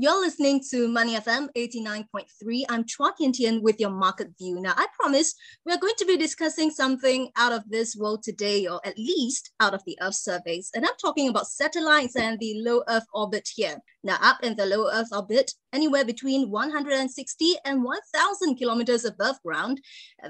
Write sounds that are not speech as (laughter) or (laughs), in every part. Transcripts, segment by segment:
You're listening to Money FM 89.3. I'm Chua Kian Tian with your market view. Now, I promise we are going to be discussing something out of this world today, or at least out of the Earth surveys. And I'm talking about satellites and the low Earth orbit here. Now, up in the low Earth orbit, anywhere between 160 and 1,000 kilometers above ground,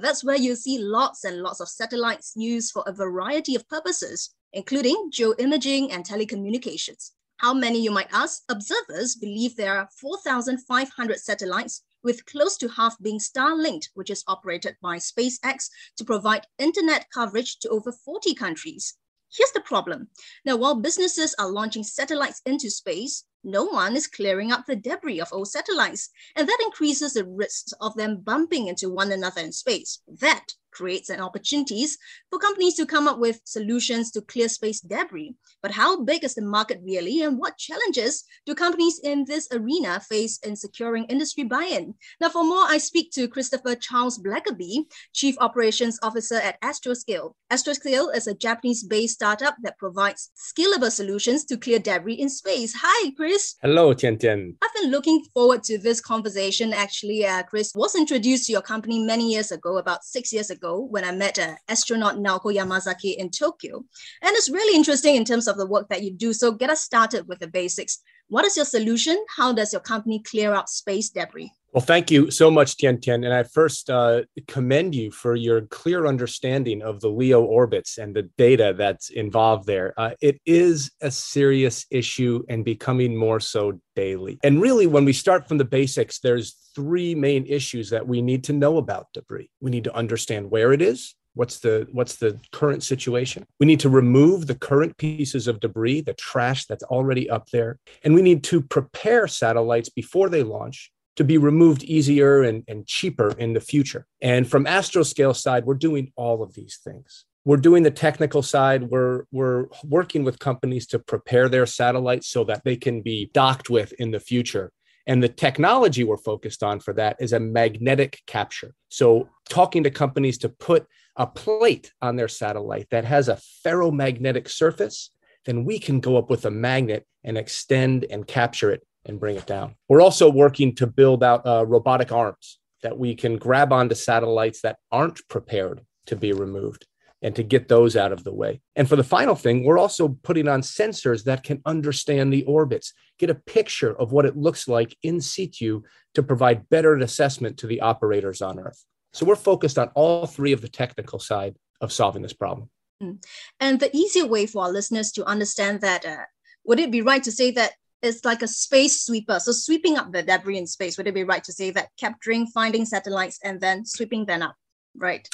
that's where you see lots and lots of satellites used for a variety of purposes, including geoimaging and telecommunications. How many, you might ask? Observers believe there are 4,500 satellites, with close to half being Starlinked, which is operated by SpaceX to provide internet coverage to over 40 countries. Here's the problem. Now, while businesses are launching satellites into space, no one is clearing up the debris of old satellites, and that increases the risks of them bumping into one another in space. That creates an opportunities for companies to come up with solutions to clear space debris. But how big is the market really, and what challenges do companies in this arena face in securing industry buy-in? Now, for more, I speak to Christopher Charles Blackerby, Chief Operations Officer at Astroscale. Astroscale is a Japanese-based startup that provides scalable solutions to clear debris in space. Hi, Chris. Hello, Tian Tian. I've been looking forward to this conversation. Actually, uh, Chris was introduced to your company many years ago, about six years ago ago when I met uh, astronaut Naoko Yamazaki in Tokyo. And it's really interesting in terms of the work that you do. So get us started with the basics. What is your solution? How does your company clear up space debris? Well, thank you so much, Tian Tian. And I first uh, commend you for your clear understanding of the LEO orbits and the data that's involved there. Uh, it is a serious issue and becoming more so daily. And really, when we start from the basics, there's three main issues that we need to know about debris. We need to understand where it is, what's the what's the current situation we need to remove the current pieces of debris the trash that's already up there and we need to prepare satellites before they launch to be removed easier and, and cheaper in the future. And from Astroscale side, we're doing all of these things. We're doing the technical side. We're, we're working with companies to prepare their satellites so that they can be docked with in the future. And the technology we're focused on for that is a magnetic capture. So, talking to companies to put a plate on their satellite that has a ferromagnetic surface, then we can go up with a magnet and extend and capture it and bring it down. We're also working to build out uh, robotic arms that we can grab onto satellites that aren't prepared to be removed and to get those out of the way. And for the final thing, we're also putting on sensors that can understand the orbits, get a picture of what it looks like in situ to provide better assessment to the operators on Earth. So we're focused on all three of the technical side of solving this problem. Mm. And the easier way for our listeners to understand that, uh, would it be right to say that is like a space sweeper. So sweeping up the debris in space, would it be right to say that capturing, finding satellites, and then sweeping them up? Right.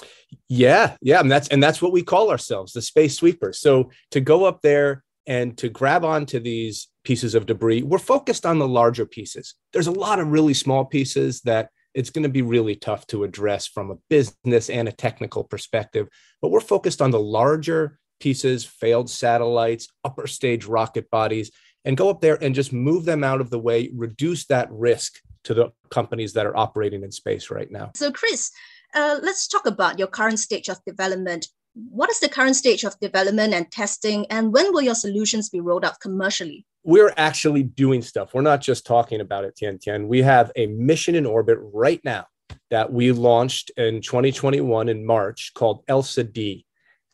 Yeah, yeah, and that's and that's what we call ourselves, the space sweepers. So to go up there and to grab onto these pieces of debris, we're focused on the larger pieces. There's a lot of really small pieces that it's going to be really tough to address from a business and a technical perspective, but we're focused on the larger pieces, failed satellites, upper stage rocket bodies, and go up there and just move them out of the way, reduce that risk to the companies that are operating in space right now. So, Chris, uh, let's talk about your current stage of development. What is the current stage of development and testing, and when will your solutions be rolled out commercially? We're actually doing stuff. We're not just talking about it, Tian Tian. We have a mission in orbit right now that we launched in 2021 in March called ELSA D,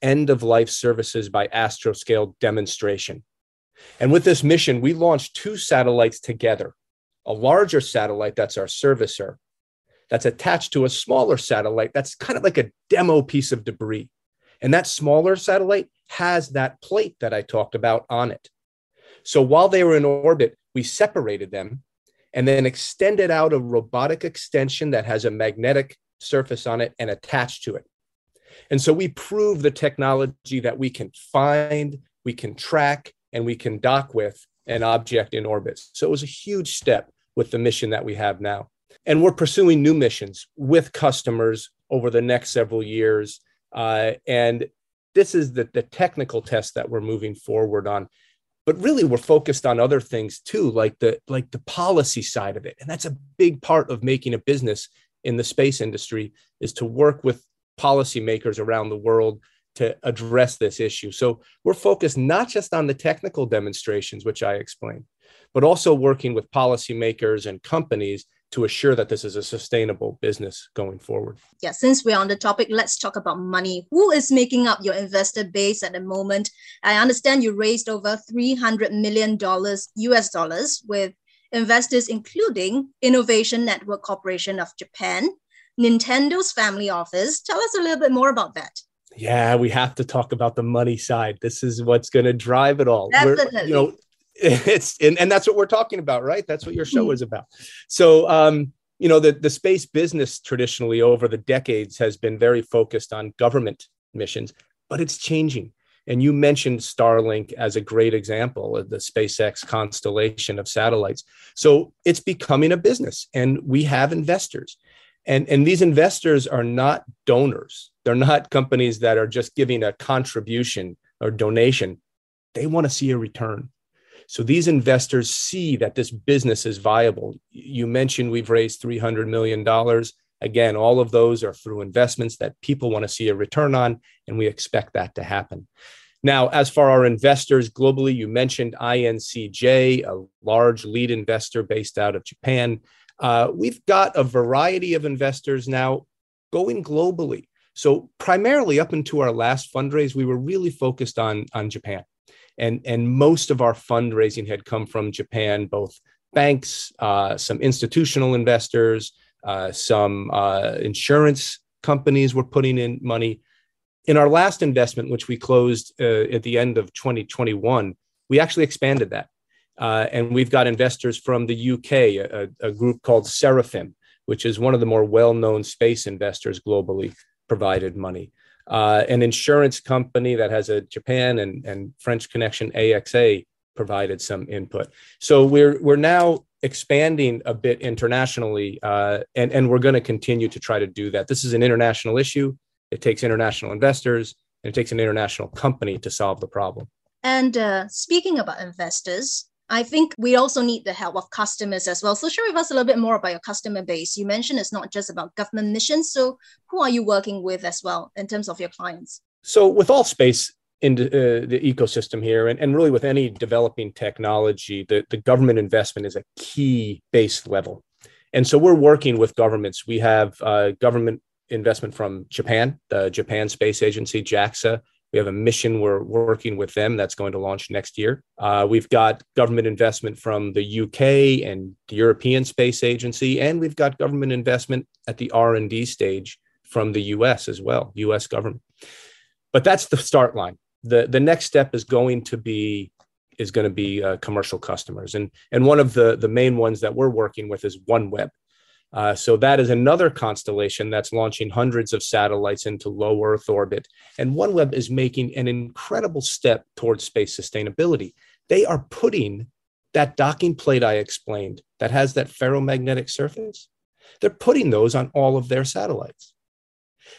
End of Life Services by Astroscale Demonstration. And with this mission, we launched two satellites together a larger satellite that's our servicer, that's attached to a smaller satellite that's kind of like a demo piece of debris. And that smaller satellite has that plate that I talked about on it. So while they were in orbit, we separated them and then extended out a robotic extension that has a magnetic surface on it and attached to it. And so we prove the technology that we can find, we can track, and we can dock with an object in orbit. So it was a huge step with the mission that we have now. And we're pursuing new missions with customers over the next several years. Uh, and this is the, the technical test that we're moving forward on. But really, we're focused on other things too, like the like the policy side of it. And that's a big part of making a business in the space industry is to work with policymakers around the world to address this issue. So we're focused not just on the technical demonstrations, which I explained, but also working with policymakers and companies to assure that this is a sustainable business going forward. Yeah, since we're on the topic, let's talk about money. Who is making up your investor base at the moment? I understand you raised over $300 million US dollars with investors including Innovation Network Corporation of Japan, Nintendo's family office. Tell us a little bit more about that. Yeah, we have to talk about the money side. This is what's going to drive it all. Definitely. We're, you know, (laughs) it's and, and that's what we're talking about, right? That's what your show mm-hmm. is about. So, um, you know, the the space business traditionally over the decades has been very focused on government missions, but it's changing. And you mentioned Starlink as a great example of the SpaceX constellation of satellites. So it's becoming a business, and we have investors. And, and these investors are not donors. They're not companies that are just giving a contribution or donation. They want to see a return. So these investors see that this business is viable. You mentioned we've raised $300 million. Again, all of those are through investments that people want to see a return on, and we expect that to happen. Now, as for our investors globally, you mentioned INCJ, a large lead investor based out of Japan. Uh, we've got a variety of investors now going globally. So, primarily up into our last fundraise, we were really focused on, on Japan and and most of our fundraising had come from Japan, both banks, uh, some institutional investors, uh, some uh, insurance companies were putting in money. In our last investment, which we closed uh, at the end of 2021, we actually expanded that. Uh, and we've got investors from the UK, a, a, group called Seraphim, which is one of the more well known space investors globally, provided money uh, an insurance company that has a Japan and, and French connection, AXA, provided some input. So we're we're now expanding a bit internationally, uh, and and we're going to continue to try to do that. This is an international issue. It takes international investors, and it takes an international company to solve the problem. And uh, speaking about investors, I think we also need the help of customers as well. So share with us a little bit more about your customer base. You mentioned it's not just about government missions. So who are you working with as well in terms of your clients? So with all space in uh, the ecosystem here, and, and really with any developing technology, the, the government investment is a key base level. And so we're working with governments. We have uh, government investment from Japan, the Japan Space Agency, JAXA. We have a mission we're working with them that's going to launch next year. Uh, we've got government investment from the UK and the European Space Agency, and we've got government investment at the R&D stage from the US as well, US government. But that's the start line. The, the next step is going to be is going to be uh, commercial customers. And, and one of the, the main ones that we're working with is OneWeb. Uh, so that is another constellation that's launching hundreds of satellites into low Earth orbit. And OneWeb is making an incredible step towards space sustainability. They are putting that docking plate I explained that has that ferromagnetic surface, they're putting those on all of their satellites.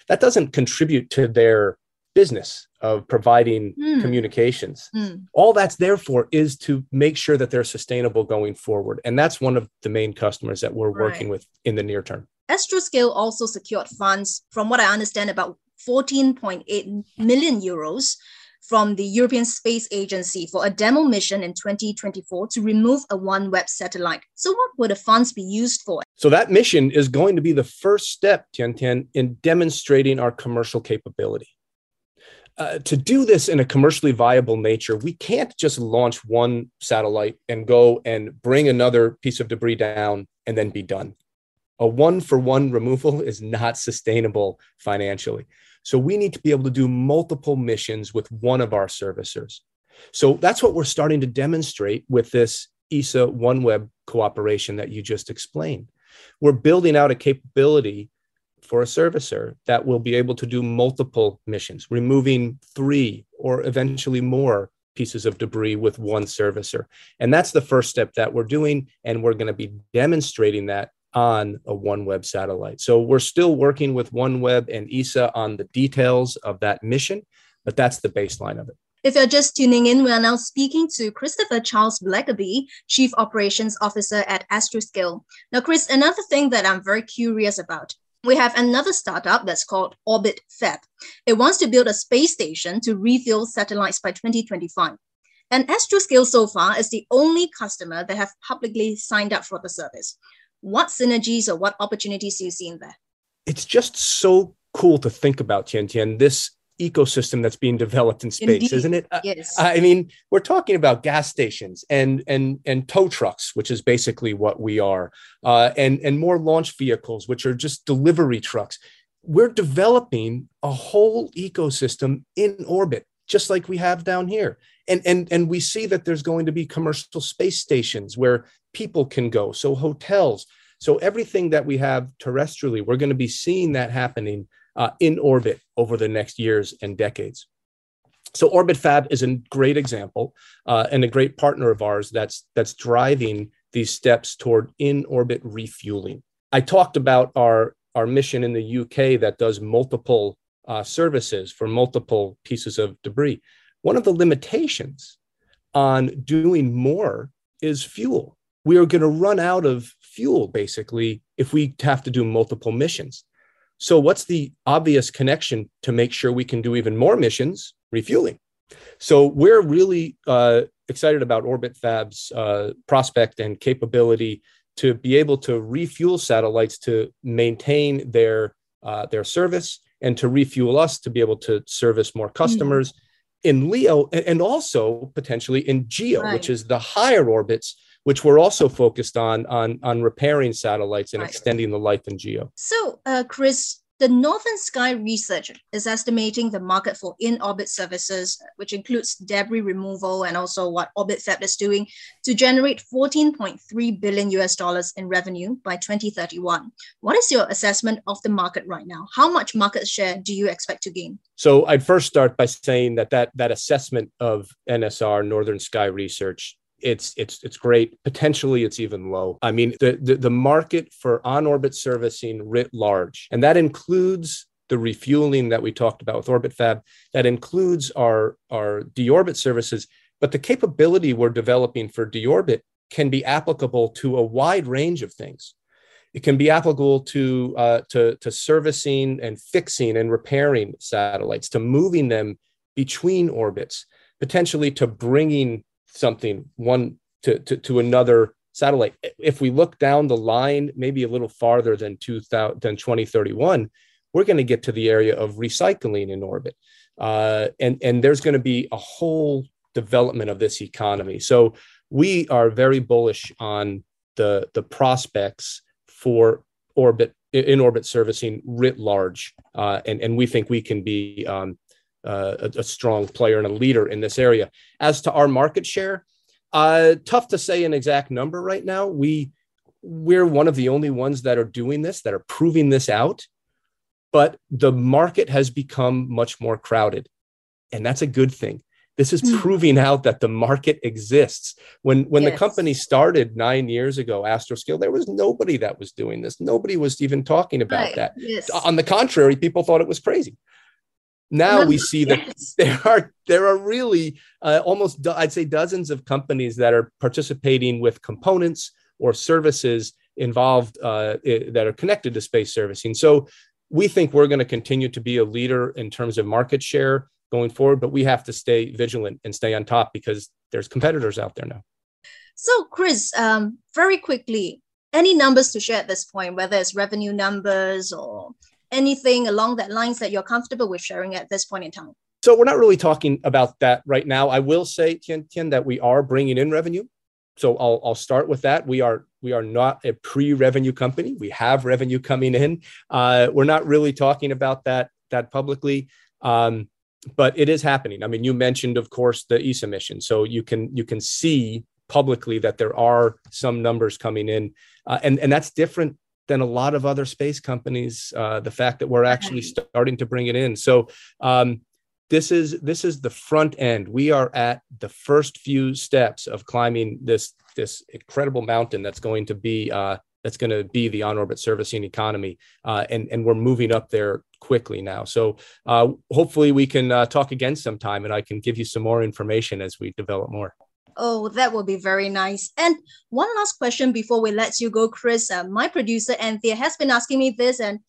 That doesn't contribute to their business of providing mm. communications. Mm. All that's there for is to make sure that they're sustainable going forward. And that's one of the main customers that we're right. working with in the near term. Astroscale also secured funds, from what I understand, about 14.8 million euros from the European Space Agency for a demo mission in 2024 to remove a OneWeb satellite. So, what would the funds be used for? So, that mission is going to be the first step, Tian Tian, in demonstrating our commercial capability. Uh, to do this in a commercially viable nature, we can't just launch one satellite and go and bring another piece of debris down and then be done. A one for one removal is not sustainable financially. So we need to be able to do multiple missions with one of our servicers. So that's what we're starting to demonstrate with this ESA OneWeb cooperation that you just explained. We're building out a capability for a servicer that will be able to do multiple missions, removing three or eventually more pieces of debris with one servicer. And that's the first step that we're doing. And we're going to be demonstrating that on a OneWeb satellite. So we're still working with OneWeb and ESA on the details of that mission, but that's the baseline of it. If you're just tuning in, we are now speaking to Christopher Charles Blackerby, Chief Operations Officer at Astroscale. Now, Chris, another thing that I'm very curious about we have another startup that's called Orbit Fab. It wants to build a space station to refuel satellites by 2025. And Astroscale so far is the only customer that have publicly signed up for the service. What synergies or what opportunities do you see in there? It's just so cool to think about, Tian Tian. This ecosystem that's being developed in space, Indeed. isn't it? Yes. I mean, we're talking about gas stations and and and tow trucks, which is basically what we are, uh, and and more launch vehicles, which are just delivery trucks. We're developing a whole ecosystem in orbit, just like we have down here, and and and we see that there's going to be commercial space stations where people can go, so hotels. So everything that we have terrestrially, we're going to be seeing that happening uh, in orbit over the next years and decades. So Orbit Fab is a great example uh, and a great partner of ours that's that's driving these steps toward in-orbit refueling. I talked about our our mission in the UK that does multiple uh, services for multiple pieces of debris. One of the limitations on doing more is fuel. We are going to run out of fuel basically if we have to do multiple missions. So, what's the obvious connection to make sure we can do even more missions? Refueling. So, we're really uh, excited about Orbit Fab's uh, prospect and capability to be able to refuel satellites to maintain their uh, their service and to refuel us to be able to service more customers mm-hmm. in LEO and also potentially in GEO, right. which is the higher orbits which we're also focused on on on repairing satellites and right. extending the life in geo. So, uh, Chris, the Northern Sky Research is estimating the market for in-orbit services, which includes debris removal and also what Orbit Fab is doing, to generate 14.3 billion US dollars in revenue by 2031. What is your assessment of the market right now? How much market share do you expect to gain? So I'd first start by saying that that, that assessment of NSR, Northern Sky Research, it's it's it's great. Potentially, it's even low. I mean, the the, the market for on orbit servicing writ large, and that includes the refueling that we talked about with Orbit Fab. That includes our our deorbit services, but the capability we're developing for deorbit can be applicable to a wide range of things. It can be applicable to uh, to to servicing and fixing and repairing satellites, to moving them between orbits, potentially to bringing something one to, to, to another satellite. If we look down the line, maybe a little farther than 2000, than 2031, we're going to get to the area of recycling in orbit. Uh, and, and there's going to be a whole development of this economy. So we are very bullish on the, the prospects for orbit in orbit servicing writ large. Uh, and, and we think we can be um, uh, a, a, strong player and a leader in this area. As to our market share, uh, tough to say an exact number right now. We we're one of the only ones that are doing this, that are proving this out. But the market has become much more crowded, and that's a good thing. This is hmm. proving out that the market exists. When when yes. the company started nine years ago, Astroscale, there was nobody that was doing this. Nobody was even talking about right. that. Yes. On the contrary, people thought it was crazy now we (laughs) see that yes. there are there are really uh, almost I'd say dozens of companies that are participating with components or services involved uh, that are connected to space servicing. So we think we're going to continue to be a leader in terms of market share going forward, but we have to stay vigilant and stay on top because there's competitors out there now. So, Chris, um, very quickly, any numbers to share at this point, whether it's revenue numbers or anything along that lines that you're comfortable with sharing at this point in time? So we're not really talking about that right now. I will say, Tian, Tian that we are bringing in revenue. So I'll, I'll start with that. We are we are not a pre-revenue company. We have revenue coming in. Uh, we're not really talking about that that publicly, um, but it is happening. I mean, you mentioned, of course, the ESA mission, so you can you can see publicly that there are some numbers coming in, uh, and and that's different than a lot of other space companies. Uh, the fact that we're actually starting to bring it in. So um, this is this is the front end. We are at the first few steps of climbing this this incredible mountain that's going to be uh, that's going to be the on-orbit servicing economy, uh, and and we're moving up there quickly now. So uh, hopefully we can uh, talk again sometime, and I can give you some more information as we develop more. Oh, that would be very nice. And one last question before we let you go, Chris. Uh, my producer Anthea has been asking me this, and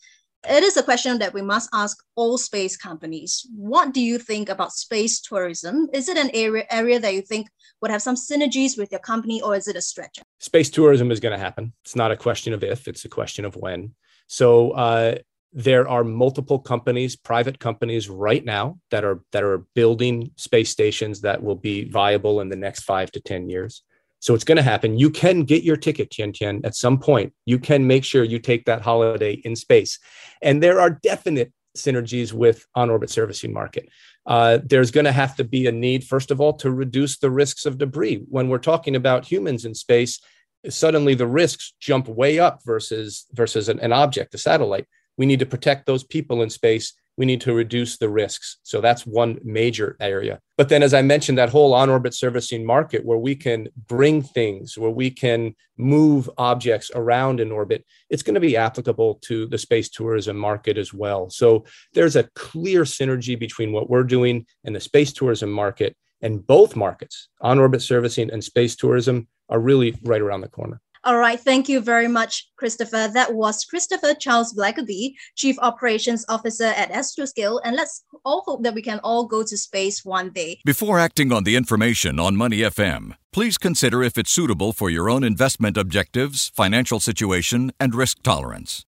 it is a question that we must ask all space companies. What do you think about space tourism? Is it an area area that you think would have some synergies with your company, or is it a stretch? Space tourism is going to happen. It's not a question of if; it's a question of when. So uh, there are multiple companies, private companies, right now that are that are building space stations that will be viable in the next five to ten years. So it's going to happen. You can get your ticket, Tian Tian, at some point. You can make sure you take that holiday in space. And there are definite synergies with on orbit servicing market. Uh, there's going to have to be a need, first of all, to reduce the risks of debris. When we're talking about humans in space, suddenly the risks jump way up versus versus an, an object, a satellite. We need to protect those people in space we need to reduce the risks. So that's one major area. But then, as I mentioned, that whole on orbit servicing market where we can bring things, where we can move objects around in orbit, it's going to be applicable to the space tourism market as well. So there's a clear synergy between what we're doing and the space tourism market. And both markets, on orbit servicing and space tourism, are really right around the corner. All right, thank you very much, Christopher. That was Christopher Charles Blackerby, Chief Operations Officer at Astroscale, and let's all hope that we can all go to space one day. Before acting on the information on Money FM, please consider if it's suitable for your own investment objectives, financial situation, and risk tolerance.